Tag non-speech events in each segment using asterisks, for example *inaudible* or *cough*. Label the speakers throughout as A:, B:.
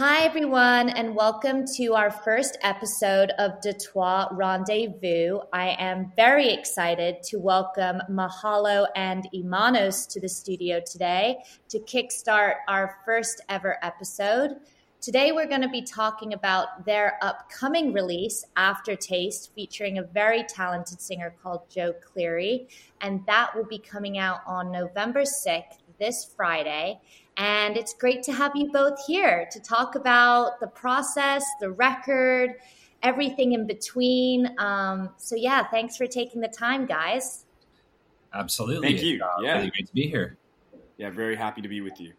A: Hi, everyone, and welcome to our first episode of De Trois Rendezvous. I am very excited to welcome Mahalo and Imanos to the studio today to kickstart our first ever episode. Today, we're going to be talking about their upcoming release, Aftertaste, featuring a very talented singer called Joe Cleary. And that will be coming out on November 6th, this Friday. And it's great to have you both here to talk about the process, the record, everything in between. Um, so, yeah, thanks for taking the time, guys.
B: Absolutely.
C: Thank you. Uh, yeah.
B: Really great to be here.
C: Yeah, very happy to be with you.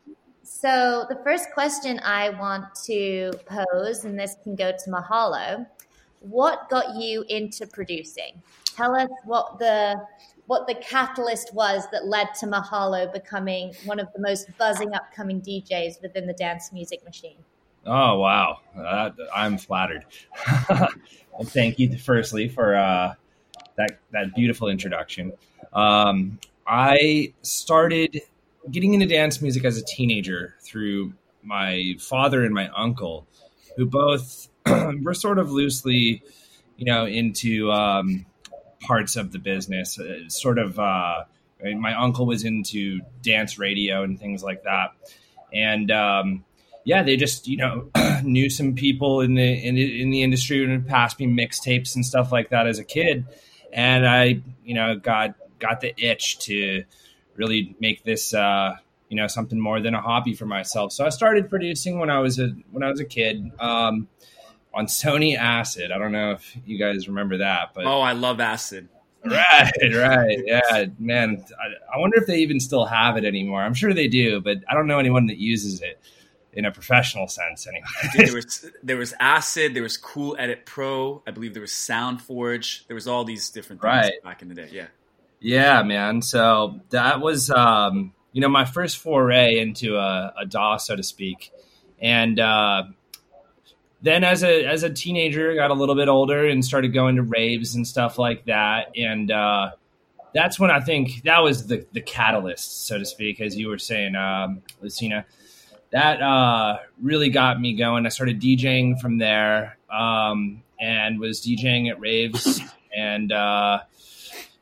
A: So, the first question I want to pose, and this can go to Mahalo what got you into producing? Tell us what the what the catalyst was that led to Mahalo becoming one of the most buzzing upcoming DJs within the dance music machine.
B: Oh wow, I'm flattered. *laughs* well, thank you firstly for uh, that that beautiful introduction. Um, I started getting into dance music as a teenager through my father and my uncle, who both *clears throat* were sort of loosely, you know, into um, parts of the business. Uh, sort of, uh, my uncle was into dance radio and things like that, and um, yeah, they just you know *clears throat* knew some people in the in the, in the industry and passed me mixtapes and stuff like that as a kid, and I you know got got the itch to really make this. Uh, you know something more than a hobby for myself. So I started producing when I was a when I was a kid. Um, on Sony Acid. I don't know if you guys remember that, but
C: oh, I love Acid.
B: Right, right, yeah, man. I, I, wonder if they even still have it anymore. I'm sure they do, but I don't know anyone that uses it in a professional sense anyway.
C: Dude, there was there was Acid, there was Cool Edit Pro, I believe there was SoundForge, there was all these different things right. back in the day. Yeah,
B: yeah, man. So that was um, you know my first foray into a, a DAW, so to speak, and. Uh, then as a as a teenager, got a little bit older and started going to raves and stuff like that. And uh, that's when I think that was the the catalyst, so to speak, as you were saying, um, Lucina. That uh, really got me going. I started DJing from there, um, and was DJing at raves and. Uh,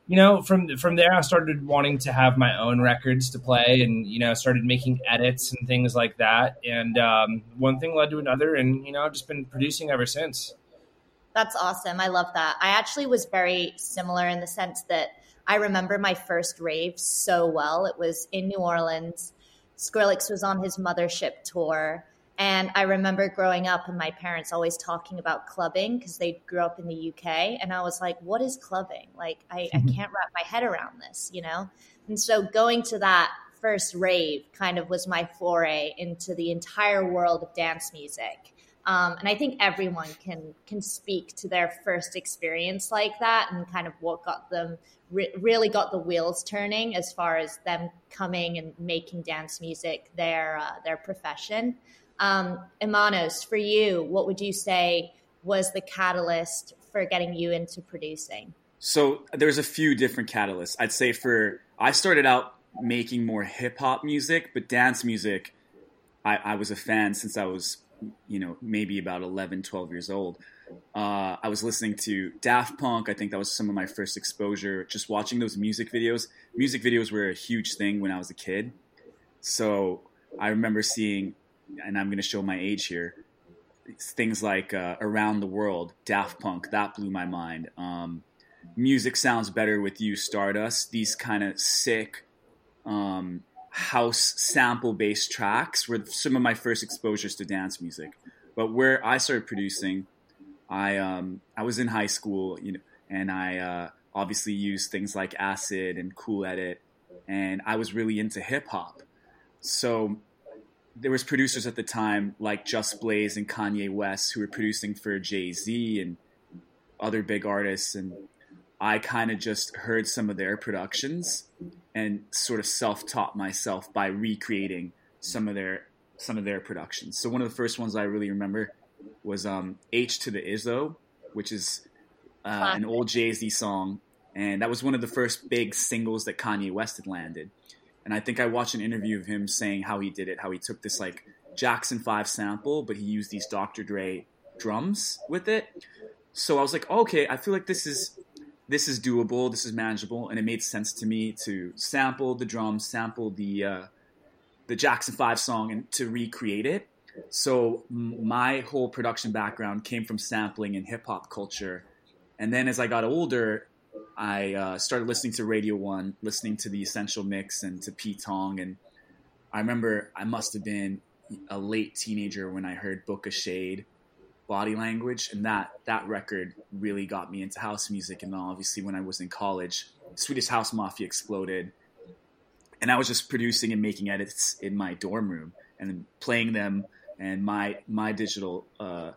B: you know, from from there, I started wanting to have my own records to play, and you know, started making edits and things like that. And um, one thing led to another, and you know, I've just been producing ever since.
A: That's awesome. I love that. I actually was very similar in the sense that I remember my first rave so well. It was in New Orleans. Skrillex was on his mothership tour and I remember growing up and my parents always talking about clubbing because they grew up in the UK. And I was like, what is clubbing? Like, I, I mm-hmm. can't wrap my head around this, you know? And so going to that first rave kind of was my foray into the entire world of dance music. Um, and I think everyone can can speak to their first experience like that and kind of what got them re- really got the wheels turning as far as them coming and making dance music their uh, their profession. Um, Imanos, for you, what would you say was the catalyst for getting you into producing?
C: So there's a few different catalysts. I'd say for I started out making more hip hop music, but dance music, I, I, was a fan since I was, you know, maybe about 11, 12 years old. Uh, I was listening to Daft Punk. I think that was some of my first exposure. Just watching those music videos. Music videos were a huge thing when I was a kid. So I remember seeing and I'm going to show my age here. Things like uh, Around the World, Daft Punk, that blew my mind. Um, music sounds better with you, Stardust. These kind of sick um, house sample based tracks were some of my first exposures to dance music. But where I started producing, I um, I was in high school, you know, and I uh, obviously used things like Acid and Cool Edit, and I was really into hip hop. So there was producers at the time like Just Blaze and Kanye West who were producing for Jay Z and other big artists, and I kind of just heard some of their productions and sort of self-taught myself by recreating some of their some of their productions. So one of the first ones I really remember was um, H to the Izzo, which is uh, an old Jay Z song, and that was one of the first big singles that Kanye West had landed. And I think I watched an interview of him saying how he did it, how he took this like Jackson 5 sample, but he used these Dr. Dre drums with it. So I was like, okay, I feel like this is this is doable, this is manageable, and it made sense to me to sample the drums, sample the uh, the Jackson Five song, and to recreate it. So my whole production background came from sampling and hip hop culture, and then as I got older, I uh, started listening to Radio One, listening to the Essential Mix and to Pete Tong, and I remember I must have been a late teenager when I heard Booka Shade body language and that that record really got me into house music and obviously when i was in college swedish house mafia exploded and i was just producing and making edits in my dorm room and playing them and my my digital uh,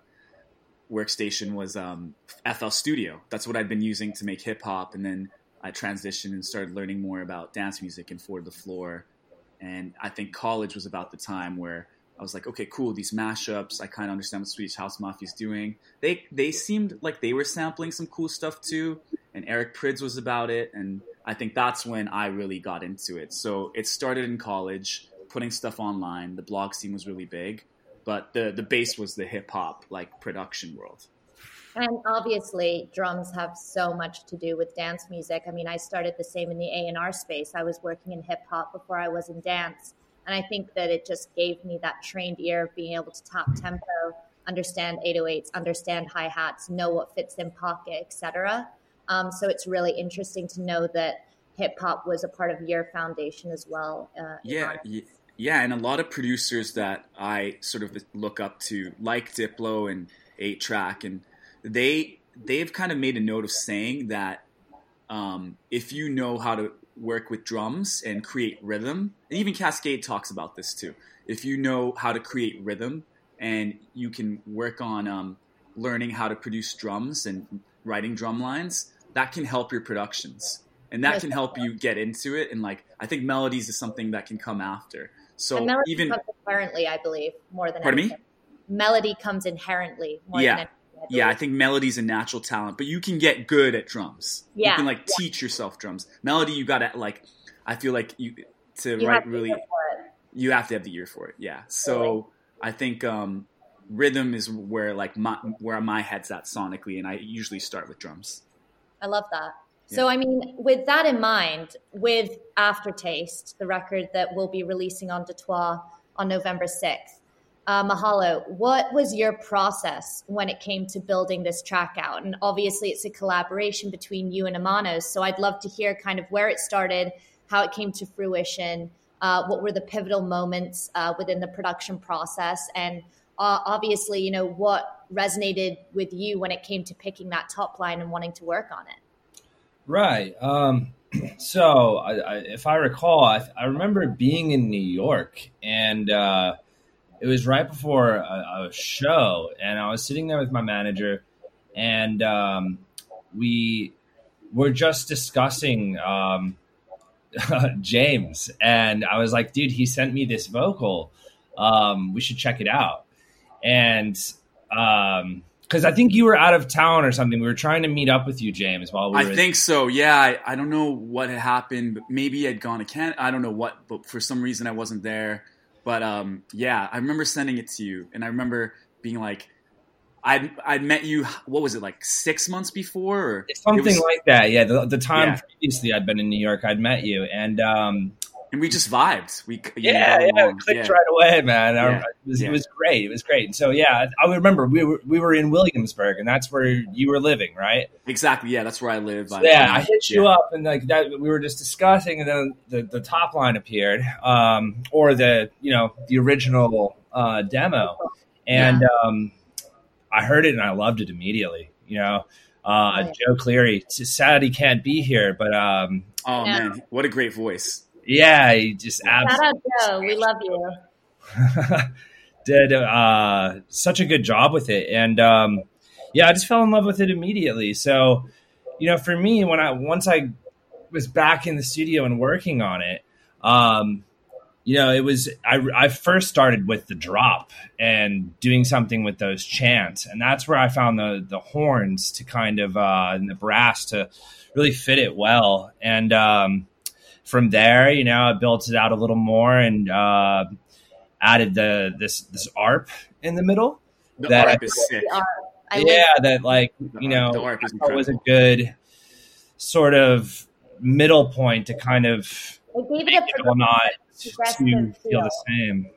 C: workstation was um, fl studio that's what i'd been using to make hip-hop and then i transitioned and started learning more about dance music and Four to the Floor and i think college was about the time where I was like, okay, cool. These mashups, I kind of understand what Swedish House Mafia is doing. They they seemed like they were sampling some cool stuff too, and Eric Prydz was about it, and I think that's when I really got into it. So it started in college, putting stuff online. The blog scene was really big, but the the base was the hip hop like production world.
A: And obviously, drums have so much to do with dance music. I mean, I started the same in the A and R space. I was working in hip hop before I was in dance and I think that it just gave me that trained ear of being able to tap tempo, understand 808s, understand hi hats, know what fits in pocket, etc. Um, so it's really interesting to know that hip hop was a part of your foundation as well.
C: Uh, yeah, yeah, and a lot of producers that I sort of look up to, like Diplo and A-Trak, and they they've kind of made a note of saying that um, if you know how to work with drums and create rhythm. And even Kaskade talks about this too. If you know how to create rhythm and you can work on um, learning how to produce drums and writing drum lines, that can help your productions. And that can help you get into it. And like, I think melodies is something that can come after. So even
A: inherently, I believe more than
C: pardon anything.
A: me, melody comes inherently.
C: More yeah, yeah, I think melody's a natural talent, but you can get good at drums.
A: Yeah.
C: You can like
A: yeah.
C: teach yourself drums. Melody, you gotta like. I feel like you to you write really. You have to have the ear for it. Yeah. So I think um, rhythm is where like my where my head's at sonically, and I usually start with drums.
A: I love that. So I mean, with that in mind, with Aftertaste, the record that we'll be releasing on Detoi on November sixth uh, Mahalo, what was your process when it came to building this track out? And obviously, it's a collaboration between you and Imanos. So I'd love to hear kind of where it started, how it came to fruition, uh, what were the pivotal moments uh, within the production process, and uh, obviously, you know, what resonated with you when it came to picking that top line and wanting to work on it.
B: Right. Um, *clears throat* so, I, I, if I recall, I, I, remember being in New York and uh, it was right before a, a, show, and I was sitting there with my manager, and um, we were just discussing um, *laughs* James, and I was like, "Dude, he sent me this vocal. Um, we should check it out." And because I think you were out of town or something, we were trying to meet up with you, James. While we
C: I think so. Yeah, I, I, don't know what had happened, but maybe I'd gone to Canada. I don't know what, but for some reason I wasn't there but um, yeah, I remember sending it to you, and I remember being like, I'd I'd met you. What was it like six months before, or
B: something was, like that? Yeah, the, the time yeah. previously I'd been in New York, I'd met you, and um,
C: and we just vibed. We
B: yeah, yeah, it clicked yeah. right away, man. Yeah. It, was, yeah. it was great. It was great. And so yeah, I remember we were we were in Williamsburg, and that's where you were living, right?
C: Exactly. Yeah, that's where I live.
B: So, yeah, I hit you up, and like that, we were just discussing, and then the, the top line appeared, um, or the you know the original uh, demo, and um, I heard it and I loved it immediately. You know. Uh, Joe Cleary. It's sad he can't be here, but um,
C: oh man, what a great voice!
B: Yeah, he just absolutely.
A: Shout out Joe. We love you. *laughs*
B: did uh, such a good job with it, and um, yeah, I just fell in love with it immediately. So, you know, for me, when I once I was back in the studio and working on it, um, you know, it was I, I first started with the drop and doing something with those chants, and that's where I found the the horns to kind of uh, and the brass to really fit it well, and um, from there, you know, I built it out a little more. And uh, added the this this arp in the middle.
C: The
B: that
C: arp is sick.
B: yeah, that like you know,
C: the arp is
B: was a good sort of middle point to kind of
A: it gave it a
B: it not to feel
A: feel.
B: the same.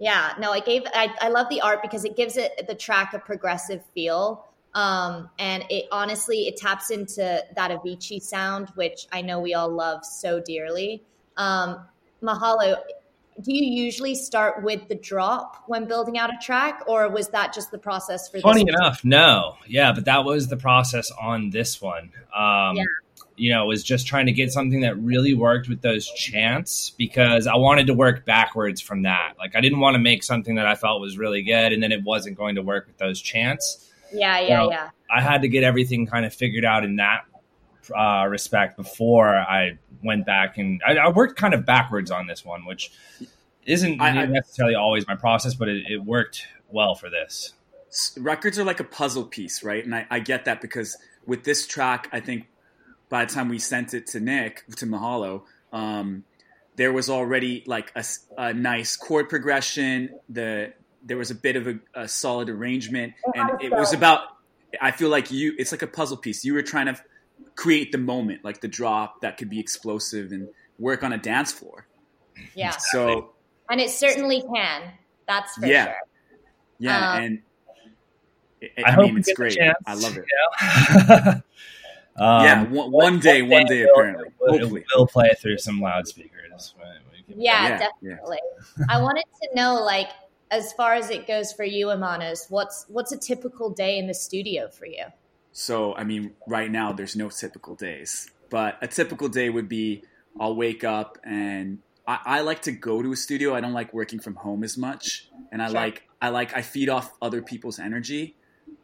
A: Yeah, no, it gave. I, I love the art because it gives it the track a progressive feel, um, and it honestly it taps into that Avicii sound, which I know we all love so dearly. Um, Mahalo, do you usually start with the drop when building out a track, or was that just the process for?
B: Funny enough, no, yeah, but that was the process on this one. Um,
A: Yeah.
B: You know, was just trying to get something that really worked with those chants because I wanted to work backwards from that. Like, I didn't want to make something that I felt was really good and then it wasn't going to work with those chants.
A: Yeah, yeah,
B: Well,
A: yeah.
B: I had to get everything kind of figured out in that uh, respect before I went back and I, I worked kind of backwards on this one, which isn't
C: I- I-
B: necessarily always my process, but it, it worked well for this.
C: Records are like a puzzle piece, right? And I, I get that because with this track, I think by the time we sent it to Nick to Mahalo, um, there was already like a nice chord progression. The there was a bit of a, a solid arrangement, and it was about. I feel like you. It's like a puzzle piece. You were trying to create the moment, like the drop that could be explosive and work on a dance floor.
A: Yeah, *laughs*
C: So
A: and it certainly can. That's for
C: Yeah.
A: sure.
C: yeah,
A: Um,
C: and I,
B: I,
C: I
B: hope
C: mean it's great. I love it.
B: you know? *laughs* um,
C: yeah, one, one day, one day,
B: we'll-
C: apparently.
B: We'll,
C: Hopefully.
B: we'll play it through some loudspeakers. We can-
A: Yeah,
C: Yeah,
A: definitely. I wanted to know, like, as far as it goes for you, Imanos, what's what's a typical day in the studio for you?
C: So, I mean, right now there's no typical days, but a typical day would be I'll wake up and I, I like to go to a studio. I don't like working from home as much, and I
A: Sure.
C: like I like I feed off other people's energy.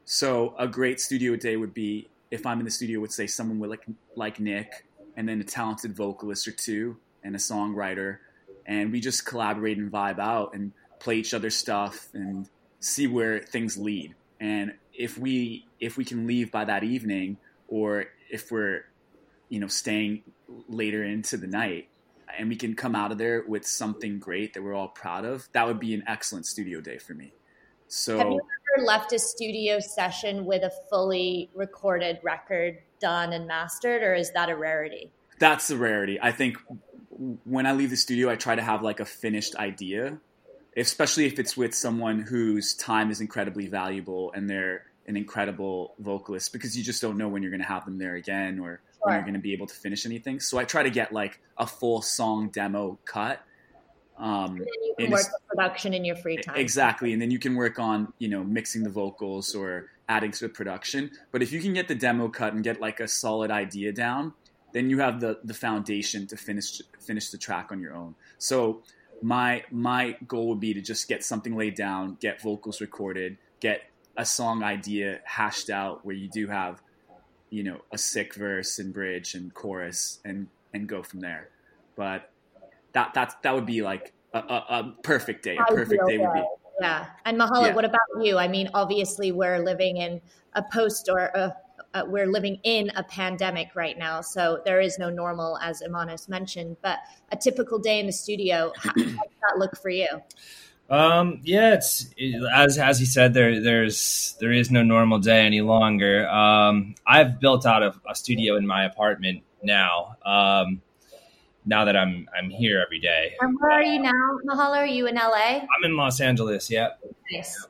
C: So, a great studio day would be if I'm in the studio with say someone with like like Nick, and then a talented vocalist or two and a songwriter, and we just collaborate and vibe out and play each other's stuff and see where things lead. And if we if we can leave by that evening, or if we're you know staying later into the night, and we can come out of there with something great that we're all proud of, that would be an excellent studio day for me. So
A: Have you ever left a studio session with a fully recorded record done and mastered, or is that a rarity?
C: that's the rarity. I think when I leave the studio, I try to have like a finished idea, especially if it's with someone whose time is incredibly valuable and they're an incredible vocalist because you just don't know when you're going to have them there again or when you're going to be able to finish anything. So I try to get like a full song demo cut. Um,
A: And then you can work the production in your free time.
C: Exactly, and then you can work on you know mixing the vocals or adding to the production. But if you can get the demo cut and get like a solid idea down, then you have the the foundation to finish finish the track on your own. So my my goal would be to just get something laid down, get vocals recorded, get a song idea hashed out where you do have you know a sick verse and bridge and chorus and and go from there. But that that that would be like a, a, a perfect day. A perfect day would be.
A: Yeah. And Mahalo,
C: Yeah.
A: what about you? I mean, obviously, we're living in a post or a, uh, we're living in a pandemic right now. So there is no normal, as Imanos mentioned. But a typical day in the studio, how, how *clears throat* does that look for you?
B: Um, yeah, it's as as he said. There, there's there is no normal day any longer. Um, I've built out a, a studio in my apartment now. Um, now that I'm I'm here every day.
A: And where are you now, Mahalo? Are you in LA?
B: I'm in Los Angeles. Yeah.
A: Nice.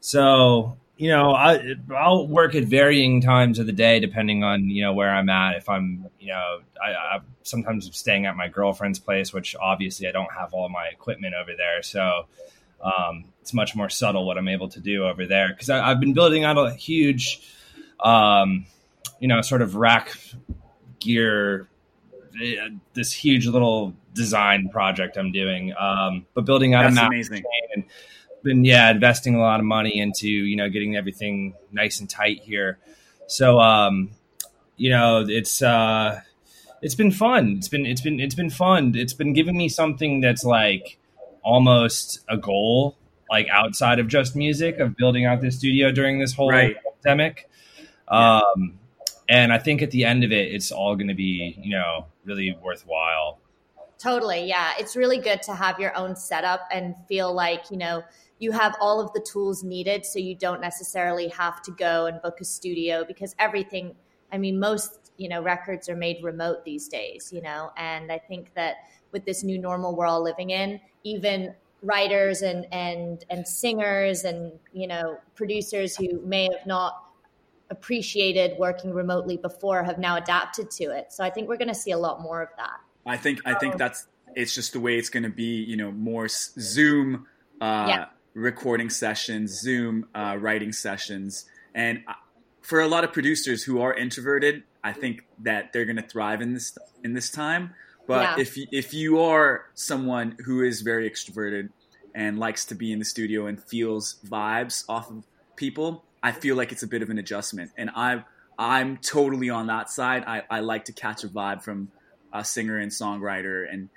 B: So you know, I I'll work at varying times of the day depending on you know where I'm at. If I'm you know I, I sometimes I'm staying at my girlfriend's place, which obviously I don't have all my equipment over there, so um, it's much more subtle what I'm able to do over there because I've been building out a huge, um, you know, sort of rack gear, eh, this huge little design project I'm doing, um, but building out
C: That's
B: a map
C: amazing.
B: and been yeah investing a lot of money into you know getting everything nice and tight here so um you know it's uh it's been fun it's been it's been it's been fun it's been giving me something that's like almost a goal like outside of just music of building out this studio during this whole
C: Right.
B: pandemic um and i think at the end of it it's all going to be you know really worthwhile
A: Totally. Yeah. It's really good to have your own setup and feel like, you know, you have all of the tools needed so you don't necessarily have to go and book a studio because everything, I mean, most, you know, records are made remote these days, you know, and I think that with this new normal we're all living in, even writers and and and singers and you know producers who may have not appreciated working remotely before have now adapted to it. So I think we're going to see a lot more of that.
C: I think I think that's it's just the way it's going to be. You know, more Zoom uh, yeah. Recording sessions, Zoom uh, writing sessions, and uh, for a lot of producers who are introverted, I think that they're going to thrive in this in this time. But yeah. if if you are someone who is very extroverted and likes to be in the studio and feels vibes off of people, I feel like it's a bit of an adjustment. And I I'm totally on that side. I, I like to catch a vibe from a singer and songwriter and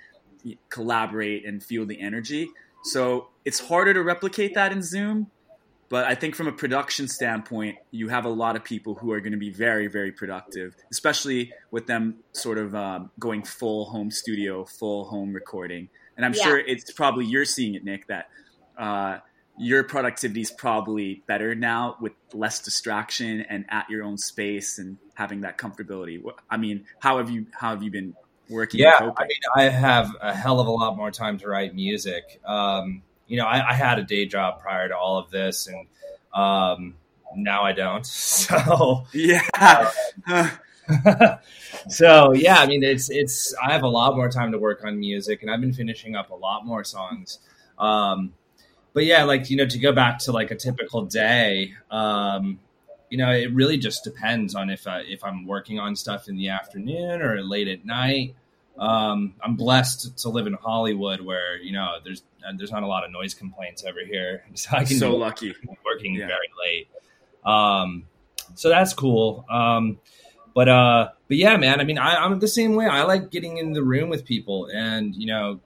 C: collaborate and feel the energy. So it's harder to replicate that in Zoom. But I think from a production standpoint, you have a lot of people who are going to be very, very productive, especially with them sort of um, going full home studio, full home recording. And I'm yeah. sure it's probably you're seeing it, Nick, that uh, your productivity is probably better now with less distraction and at your own space and having that comfortability. I mean, how have you how have you been working?
B: Yeah, I mean, I have a hell of a lot more time to write music. Um, you know, I, I, had a day job prior to all of this, and um, now I don't. *laughs* So
C: yeah.
B: Uh, *laughs* so yeah, I mean, it's it's. I have a lot more time to work on music, and I've been finishing up a lot more songs. Um, but yeah, like you know, to go back to like a typical day, um, you know, it really just depends on if I, if I'm working on stuff in the afternoon or late at night. Um, I'm blessed to live in Hollywood, where you know there's there's not a lot of noise complaints over here, *laughs*
C: so I can so lucky
B: working yeah. very late. Um, so that's cool. Um, but uh, but yeah, man. I mean, I, I'm the same way. I like getting in the room with people and you know,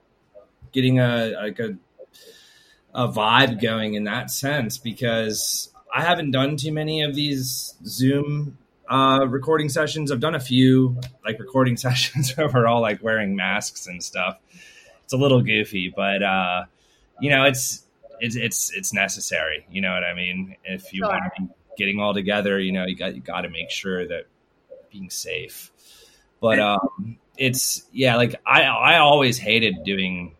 B: getting a like a a vibe going in that sense because I haven't done too many of these Zoom uh, recording sessions. I've done a few like recording *laughs* sessions where we're all like wearing masks and stuff. It's a little goofy, but uh, you know, it's it's it's it's necessary. You know what I mean? If you sure. want to be getting all together, you know, you got you got to make sure that being safe. But um, it's yeah, like I I always hated doing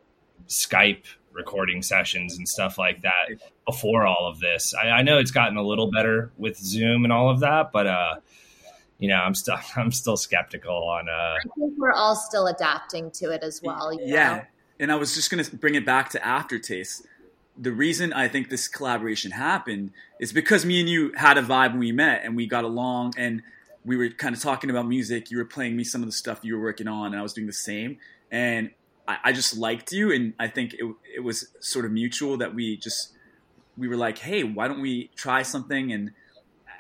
B: Skype recording sessions and stuff like that before all of this. I, I, know it's gotten a little better with Zoom and all of that, but uh, you know, I'm still *laughs* I'm still skeptical on. Uh, I
A: think we're all still adapting to it as well.
C: yeah,
A: know?
C: And I was just going to bring it back to aftertaste. The reason I think this collaboration happened is because me and you had a vibe when we met and we got along and we were kind of talking about music. You were playing me some of the stuff you were working on, and I was doing the same. And I, I just liked you, and I think it, it was sort of mutual that we just we were like, hey, why don't we try something? And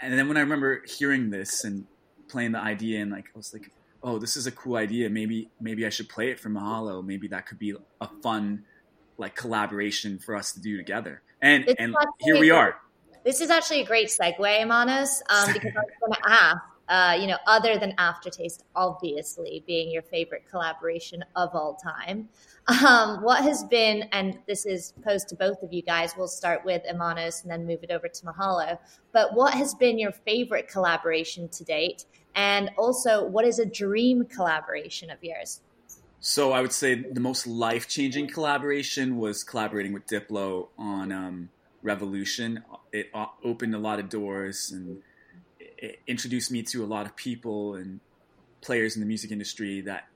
C: and then when I remember hearing this and playing the idea, and like I was like, oh, this is a cool idea. Maybe maybe I should play it for Mahalo. Maybe that could be a fun like collaboration for us to do together. And it's and here we are.
A: This is actually a great segue, Manas, um, because I was going to ask uh, you know, other than Aftertaste, obviously being your favorite collaboration of all time. Um, what has been, and this is posed to both of you guys, we'll start with Imanos and then move it over to Mahalo. But what has been your favorite collaboration to date? And also, what is a dream collaboration of yours?
C: So I would say the most life changing collaboration was collaborating with Diplo on um, Revolution. It opened a lot of doors and introduced me to a lot of people and players in the music industry that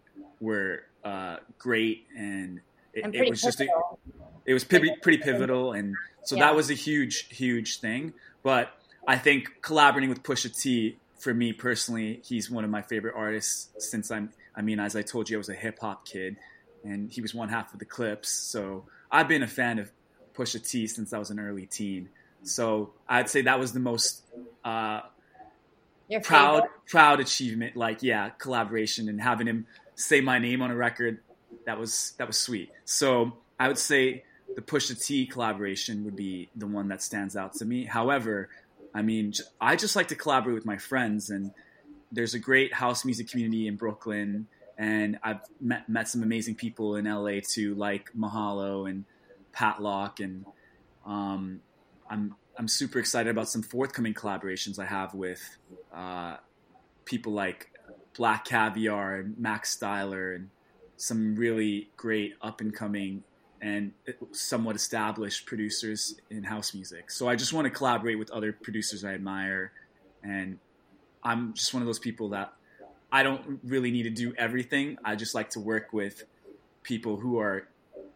C: were uh, great, and it, and it was pivotal. just a, it was pretty, pretty pivotal, and so yeah. that was a huge, huge thing. But I think collaborating with Pusha T for me personally, he's one of my favorite artists since I'm. I mean, as I told you, I was a hip hop kid, and he was one half of the Clipse. So I've been a fan of Pusha T since I was an early teen. So I'd say that was the most uh, proud proud achievement like yeah collaboration and having him say my name on a record that was that was sweet so i would say the Pusha T collaboration would be the one that stands out to me however i mean i just like to collaborate with my friends and there's a great house music community in brooklyn and I've met, met some amazing people in LA too, like Mahalo and Patlock, and um, I'm I'm super excited about some forthcoming collaborations I have with uh, people like Black Caviar and Max Styler and some really great up and coming and somewhat established producers in house music. So I just want to collaborate with other producers I admire, and I'm just one of those people that I don't really need to do everything. I just like to work with people who are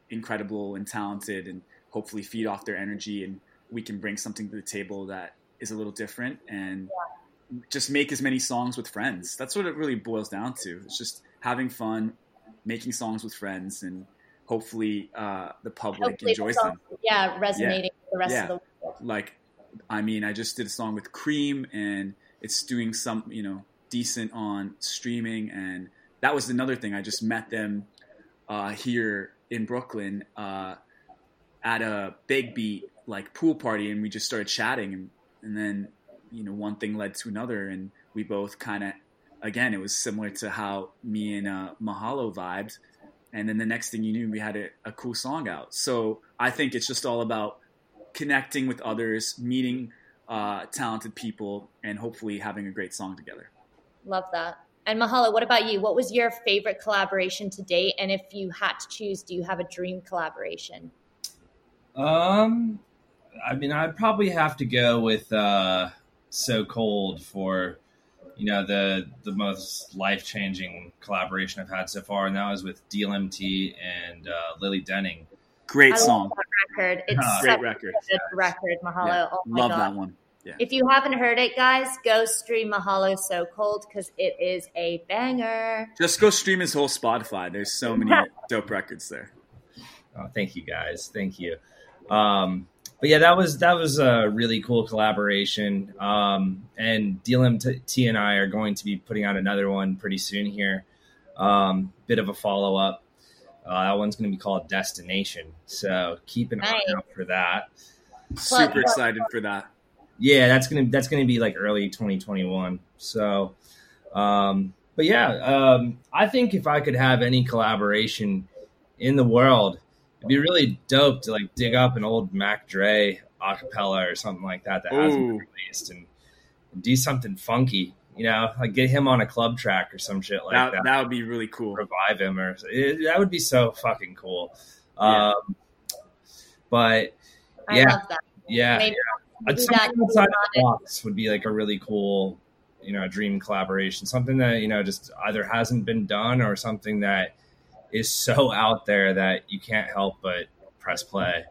C: incredible and talented, and hopefully feed off their energy, and we can bring something to the table that is a little different and. Just make as many songs with friends. That's what it really boils down to. It's just having fun, making songs with friends, and hopefully uh, the public hopefully enjoys the them.
A: Yeah, resonating yeah. with the rest yeah. of the
C: world. Like, I mean, I just did a song with Kream, and it's doing some, you know, decent on streaming, and that was another thing. I just met them uh, here in Brooklyn uh, at a big beat like pool party, and we just started chatting, and and then you know one thing led to another, and we both kind of again it was similar to how me and uh, Mahalo vibed and then the next thing you knew we had a, a, cool song out. So i think it's just all about connecting with others meeting uh, talented people and hopefully having a great song together.
A: Love that. And mahalo what about you? What was your favorite collaboration to date? And if you had to choose do you have a dream collaboration?
B: Um i mean i'd probably have to go with uh so cold for you know the the most life changing collaboration I've had so far, and that was with DLMT and uh, Lily Denning.
C: Great I song,
A: record. It's uh, great record. record, Mahalo. Yeah. Oh
C: Love
A: God.
C: that one.
A: Yeah. If you haven't heard it, guys, go stream Mahalo So Cold because it is a banger.
C: Just go stream his whole Spotify. There's so many *laughs* dope records there.
B: Oh, thank you guys. Thank you. Um, but yeah, that was that was a really cool collaboration. Um, and DLMT and I are going to be putting out another one pretty soon here. Um, bit of a follow up. Uh, that one's going to be called Destination. So keep an nice. eye out for that.
C: Super excited for that.
B: Yeah, that's gonna that's gonna be like early 2021. So, um, but yeah, um, I think if I could have any collaboration in the world it'd be really dope to like dig up an old Mac Dre acapella or something like that that Ooh. hasn't been released and, and, do something funky. You know, like get him on a club track or some shit like that.
C: That, that would be really cool.
B: Revive him or it, that would be so fucking cool. Yeah. Um, but
A: I yeah,
B: yeah, Maybe yeah. something outside the box would be like a really cool, you know, dream collaboration. Something that you know just either hasn't been done or something that is so *laughs* out there that you can't help but press play.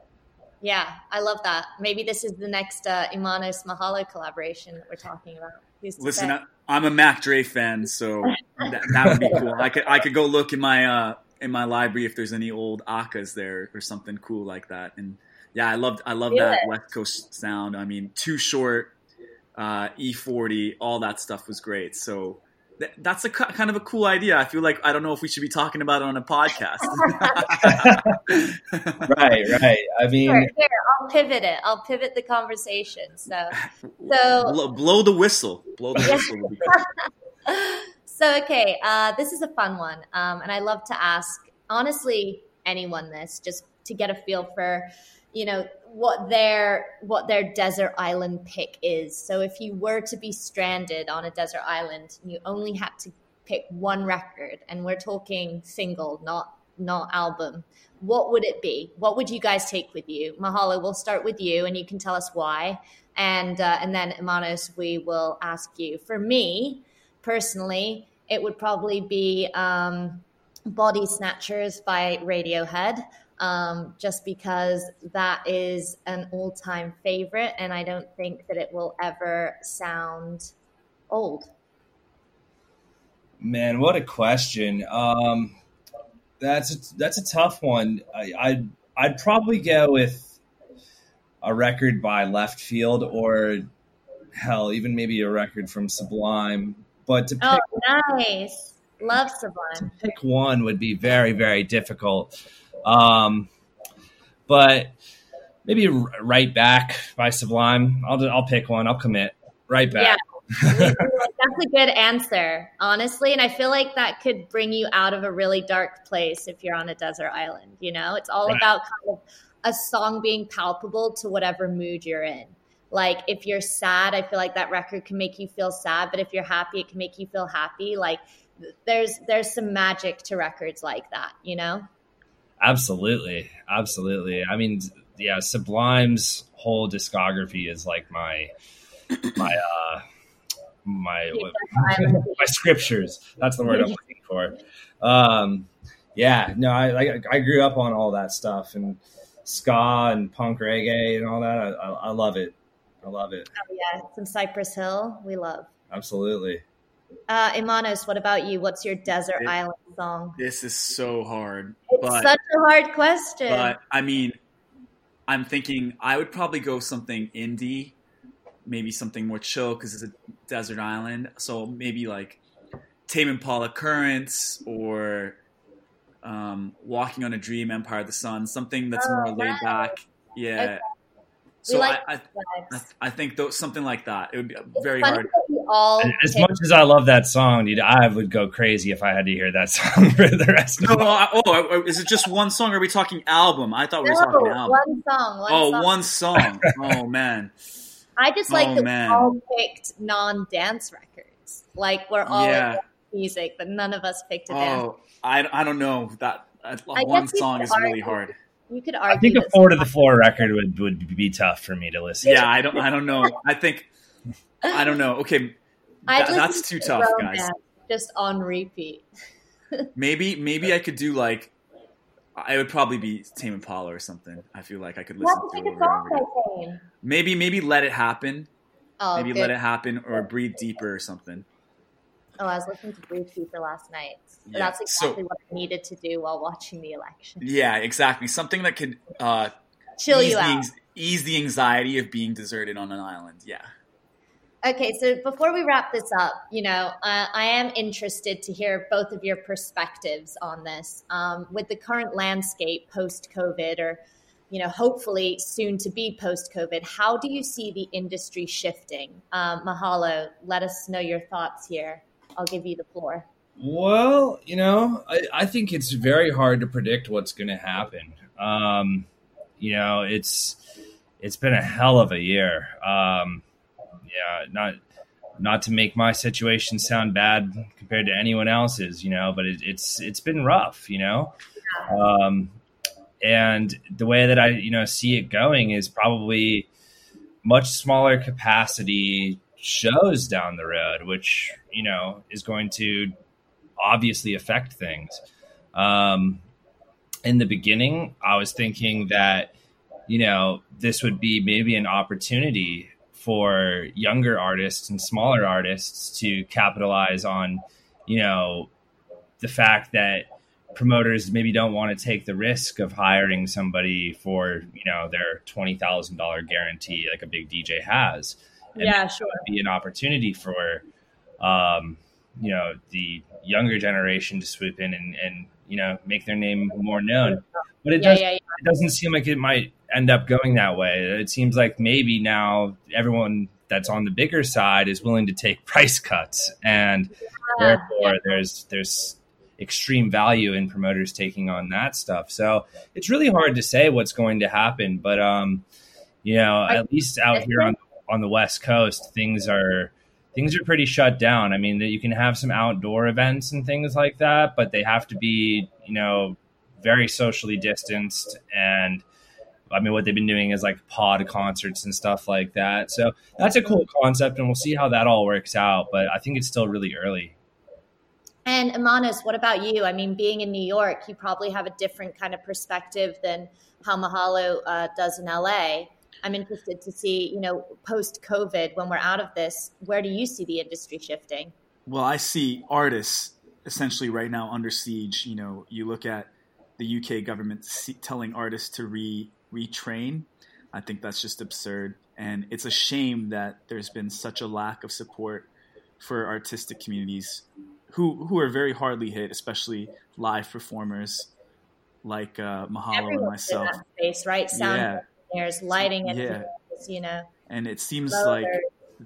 A: Yeah, I love that. Maybe this is the next uh, Imanos Mahalo collaboration that we're talking about.
C: Listen, I, I'm a Mac Dre fan, so *laughs* that, that, would be cool. I could I could go look in my uh, in my library if there's any old Akas there or something cool like that. And yeah, I love I love that West Coast sound. I mean, Too Short, uh, E40, all that stuff was great. So that's a kind of a cool idea. I feel like I don't know if we should be talking about it on a podcast. *laughs* *laughs*
B: right, right. I mean, here,
A: here, I'll pivot it. I'll pivot the conversation. So, so
C: blow, blow the whistle. Blow the *laughs* whistle.
A: so, okay, uh, this is a fun one, um, and I love to ask honestly anyone this just to get a feel for you know what their what their desert island pick is. So if you were to be stranded on a desert island and you only had to pick one record, and we're talking single, not not album, what would it be? What would you guys take with you? Mahalo, we'll start with you, and you can tell us why. And uh, and then Imanos, we will ask you. For me personally, it would probably be um, Body Snatchers by Radiohead um, just because that is an all time favorite, and I don't think that it will ever sound old.
B: Man, what a question. Um, that's a, that's a tough one. I, I'd I'd probably go with a record by Leftfield or hell, even maybe a record from Sublime. But to
A: oh, pick, oh, nice, love Sublime.
B: To pick one would be very very difficult. Um, but maybe right back by Sublime. I'll I'll pick one. I'll commit right back. *laughs*
A: That's a good answer, honestly. And I feel like that could bring you out of a really dark place if you're on a desert island. You know, it's all right. about kind of a song being palpable to whatever mood you're in. Like if you're sad, I feel like that record can make you feel sad, but if you're happy, it can make you feel happy. Like there's there's some magic to records like that, you know?
B: Absolutely. Absolutely. I mean, yeah, Sublime's whole discography is like my my uh my my scriptures. That's the word I'm looking for. Um, yeah, no, I like I grew up on all that stuff and ska and punk reggae and all that. I, I, I love it. I love it.
A: Oh yeah, some Cypress Hill, we love.
B: Absolutely.
A: Uh, Imanos, what about you? What's your desert it, island song?
C: This is so hard.
A: It's but, such a hard question.
C: But I mean, I'm thinking I would probably go something indie maybe something more chill because it's a desert island. So maybe like Tame Impala Currents or um, Walking on a Dream, Empire of the Sun, something that's oh, more laid back. Yeah. Okay. So like I, I, I, think those, something like that. It would be very hard.
B: As much as I love that song, dude, I would go crazy if I had to hear that *laughs* song for the rest
C: no, of No, oh, is it just one song? Or are we talking album? I thought we were no, talking album.
A: One song. One
C: oh,
A: song.
C: one song. oh *laughs* man.
A: I just like oh, that man. we all picked non-dance records. Like we're all yeah. music, but none of us picked a oh, dance.
C: I, I don't know that uh, one song is argue. really hard.
A: You could argue.
B: I think a four to the floor record would would be tough for me to listen.
C: Yeah,
B: to.
C: I don't. I don't know. I think. I don't know. Okay, *laughs* that, that's too tough, guys.
A: Just on repeat. *laughs*
C: maybe maybe I could do like I would probably be Tame Impala or something. I feel like I could listen to it over and over. Maybe maybe Let It Happen. Oh, maybe good. Let It Happen or Breathe Deeper or something.
A: Oh, I was listening to Breathe Deeper last night. Yeah. That's exactly so, what I needed to do while watching the election.
C: Yeah, exactly. Something that could uh,
A: chill you
C: out, ease the anxiety of being deserted on an island. Yeah.
A: Okay, so before we wrap this up, you know, uh, I am interested to hear both of your perspectives on this. Um, with the current landscape post COVID, or, you know, hopefully soon to be post COVID, how do you see the industry shifting? Um, Mahalo, let us know your thoughts here. I'll give you the floor.
B: Well, you know, I, I think it's very hard to predict what's going to happen. Um, you know, it's it's been a hell of a year. Um, yeah, not not to make my situation sound bad compared to anyone else's, you know, but it, it's it's been rough, you know. Um, and the way that I, you know, see it going is probably much smaller capacity shows down the road, which you know is going to obviously affect things. Um, in the beginning, I was thinking that you know this would be maybe an opportunity for younger artists and smaller artists to capitalize on, you know, the fact that promoters maybe don't want to take the risk of hiring somebody for, you know, their $20,000 guarantee like a big DJ has.
A: And yeah, sure.
B: be an opportunity for, um, you know, the younger generation to swoop in and, and you know, make their name more known. But it, yeah, does, yeah, yeah. it doesn't seem like it might end up going that way. It seems like maybe now everyone that's on the bigger side is willing to take *laughs* price cuts, and therefore there's there's extreme value in promoters taking on that stuff. So it's really hard to say what's going to happen, but um, you know, at least out here on on the West Coast, things are things are pretty shut down. I mean, that you can have some outdoor events and things like that, but they have to be, you know, very socially distanced and I mean, what they've been doing is like pod concerts and stuff like that. So that's a cool concept, and we'll see how that all works out. But I think it's still really early.
A: And Imanos, what about you? I mean, being in New York, you probably have a different kind of perspective than how Mahalo uh, does in LA. I'm interested to see, you know, post COVID, when we're out of this, where do you see the industry shifting?
C: Well, I see artists essentially right now under siege. You know, you look at the UK government telling artists to re retrain. I think that's just absurd. And it's a shame that there's been such a lack of support for artistic communities who, who are very hardly hit, especially live performers like uh, Mahalo Everyone's and myself.
A: Space, right? Sound yeah. engineers, lighting engineers, yeah. you know.
C: And it seems like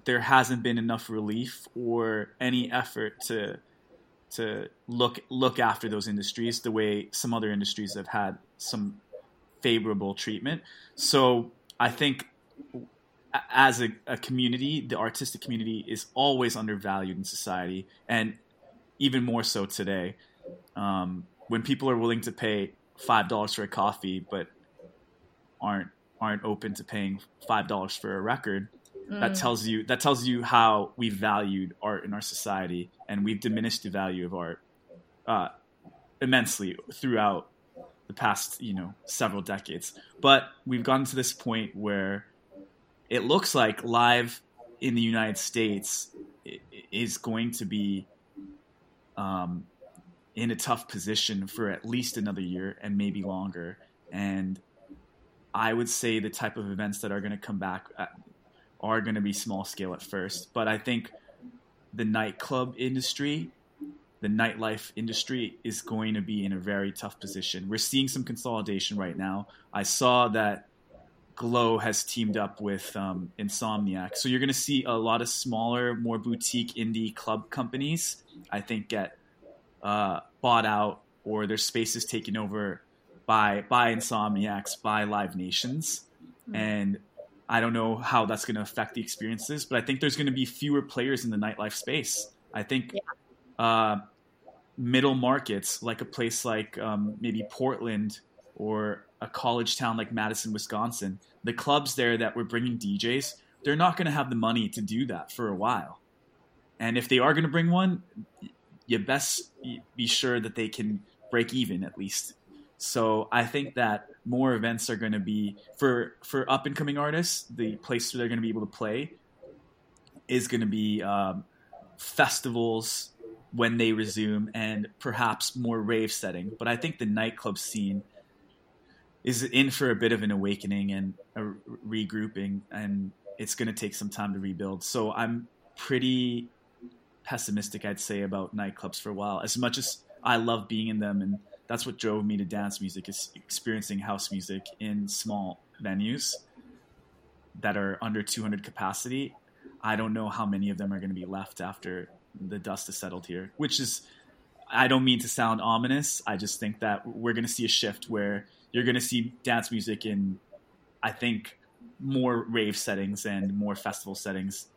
C: there hasn't been enough relief or any effort to to look look after those industries the way some other industries have had some favorable treatment. So I think as a, a, community, the artistic community is always undervalued in society, and even more so today. Um, when people are willing to pay five dollars for a coffee, but aren't aren't open to paying five dollars for a record, mm. that tells you that tells you how we valued art in our society, and we've diminished the value of art uh, immensely throughout the past you know several decades. But we've gotten to this point where it looks like live in the United States is going to be um, in a tough position for at least another year and maybe longer. And I would say the type of events that are going to come back uh, are going to be small scale at first. But I think the nightclub industry, the nightlife industry is going to be in a very tough position. We're seeing some consolidation right now. I saw that Glow has teamed up with um, Insomniac. So you're going to see a lot of smaller, more boutique indie club companies, I think, get uh, bought out or their spaces taken over by by Insomniacs, by Live Nations. Mm-hmm. And I don't know how that's going to affect the experiences, but I think there's going to be fewer players in the nightlife space. I think yeah. Uh, middle markets, like a place like um, maybe Portland or a college town like Madison, Wisconsin, the clubs there that were bringing DJs, they're not going to have the money to do that for a while. And if they are going to bring one, you best be sure that they can break even at least. So I think that more events are going to be for for up and coming artists. The place where they're going to be able to play is going to be um, festivals when they resume, and perhaps more rave setting. But I think the nightclub scene is in for a bit of an awakening and a regrouping, and it's going to take some time to rebuild. So I'm pretty pessimistic, I'd say, about nightclubs for a while. As much as I love being in them, and that's what drove me to dance music is experiencing house music in small venues that are under 200 capacity. I don't know how many of them are going to be left after the dust has settled here, which is I don't mean to sound ominous. I just think that we're going to see a shift where you're going to see dance music in, I think, more rave settings and more festival settings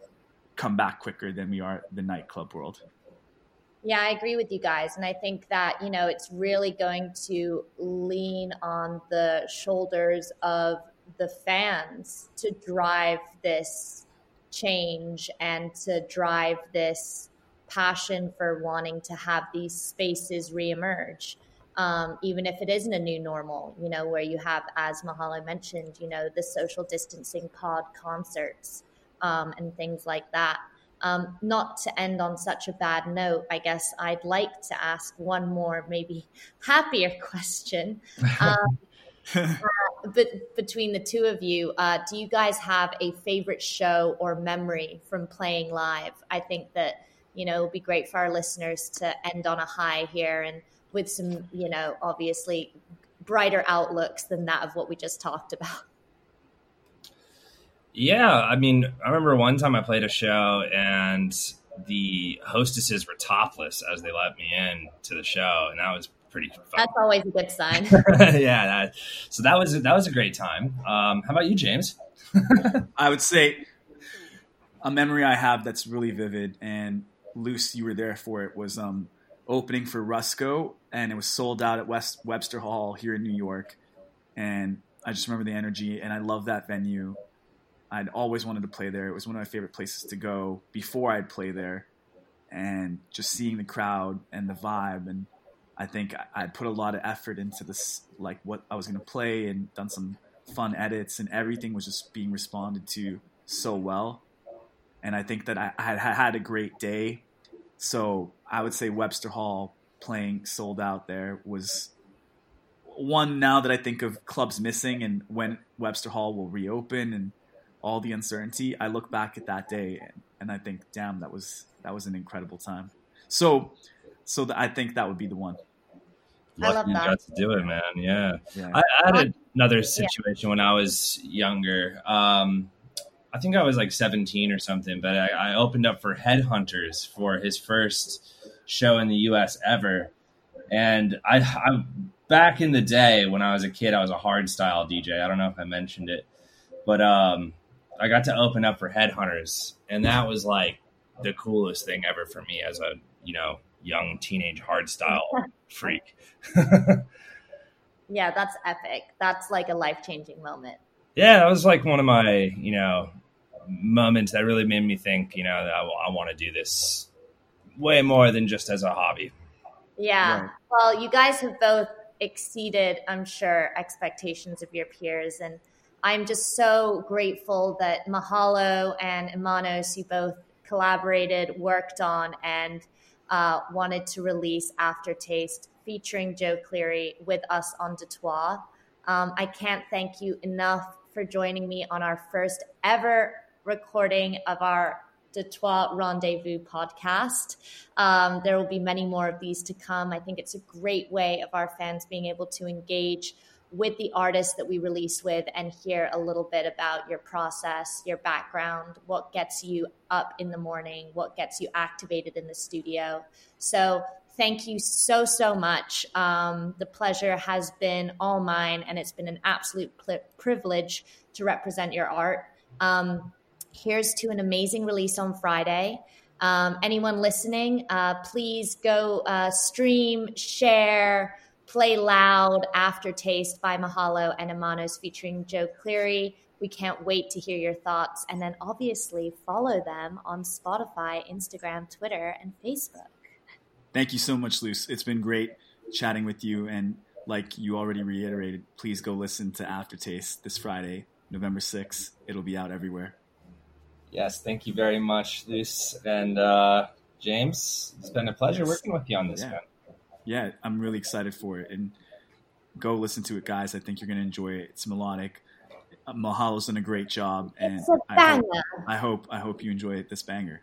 C: come back quicker than we are the nightclub world.
A: Yeah, I agree with you guys. And I think that, you know, it's really going to lean on the shoulders of the fans to drive this change and to drive this passion for wanting to have these spaces reemerge um, even if it isn't a new normal, you know, where you have, as Mahalo mentioned, you know, the social distancing pod concerts um, and things like that. Um, not to end on such a bad note, I guess I'd like to ask one more, maybe *laughs* happier question. *laughs* Um, uh, but between the two of you, uh, do you guys have a favorite show or memory from playing live? I think that you know it would be great for our listeners to end on a high here and with some, you know, obviously brighter outlooks than that of what we just talked about.
B: Yeah, I mean, I remember one time I played a show and the hostesses were topless as they let me in to the show, and that was pretty. Fun.
A: That's always a good sign. *laughs*
B: yeah, that, so that was that was a great time. Um, how about you, James? *laughs*
C: I would say a memory I have that's really vivid, and Luce, you were there for it. Was um, opening for Rusko, and it was sold out at West Webster Hall here in New York. And I just remember the energy, and I love that venue. I'd always wanted to play there. It was one of my favorite places to go before I'd play there, and just seeing the crowd and the vibe. And I think I'd put a lot of effort into this, like what I was going to play, and done some fun edits, and everything was just being responded to so well. And I think that I, I had a great day so I would say Webster Hall playing sold out there was one now that I think of clubs missing and when Webster Hall will reopen and all the uncertainty. I look back at that day and, and I think, damn, that was that was an incredible time. So, so the, I think that would be the one.
A: I love that. got
B: to do it, man. Yeah, yeah. I, I, had another situation yeah. when I was younger. Um, I think I was like 17 or something, but I, I opened up for Headhunterz for his first show in the U.S. ever, and I, I back in the day when I was a kid, I was a hard style DJ. I don't know if I mentioned it, but um, I got to open up for Headhunterz, and that was like the coolest thing ever for me as a you know young teenage hard style *laughs* freak. *laughs*
A: yeah, that's epic. That's like a life changing moment.
B: Yeah, that was like one of my you know moments that really made me think you know that I, I want to do this way more than just as a hobby.
A: Yeah. Right. Well, you guys have both exceeded, I'm sure, expectations of your peers. And I'm just so grateful that Mahalo and Imanos, you both collaborated, worked on, and uh, wanted to release Aftertaste featuring Joe Cleary with us on Detroit. Um, I can't thank you enough for joining me on our first ever recording of our Detroit Rendezvous podcast. Um, there will be many more of these to come. I think it's a great way of our fans being able to engage with the artists that we release with and hear a little bit about your process, your background, what gets you up in the morning, what gets you activated in the studio. So, thank you so, so much. Um, the pleasure has been all mine, and it's been an absolute pl- privilege to represent your art. Um, here's to an amazing release on Friday. Um, anyone listening, uh, please go uh, stream, share, play loud Aftertaste by Mahalo and Imanos featuring Joe Cleary. We can't wait to hear your thoughts. And then obviously follow them on Spotify, Instagram, Twitter, and Facebook.
C: Thank you so much, Luce. It's been great chatting with you. And like you already reiterated, please go listen to Aftertaste this Friday, November 6th. It'll be out everywhere.
B: Yes, thank you very much, Luce and uh, James. It's been a pleasure working with you on this.
C: Yeah. yeah, I'm really excited for it, and go listen to it, guys. I think you're going to enjoy it. It's melodic. Uh, Mahalo's done a great job, and I hope, I hope I hope you enjoy it, this banger.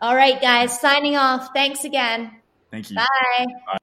A: All right, guys, signing off. Thanks again.
C: Thank you.
A: Bye. Bye.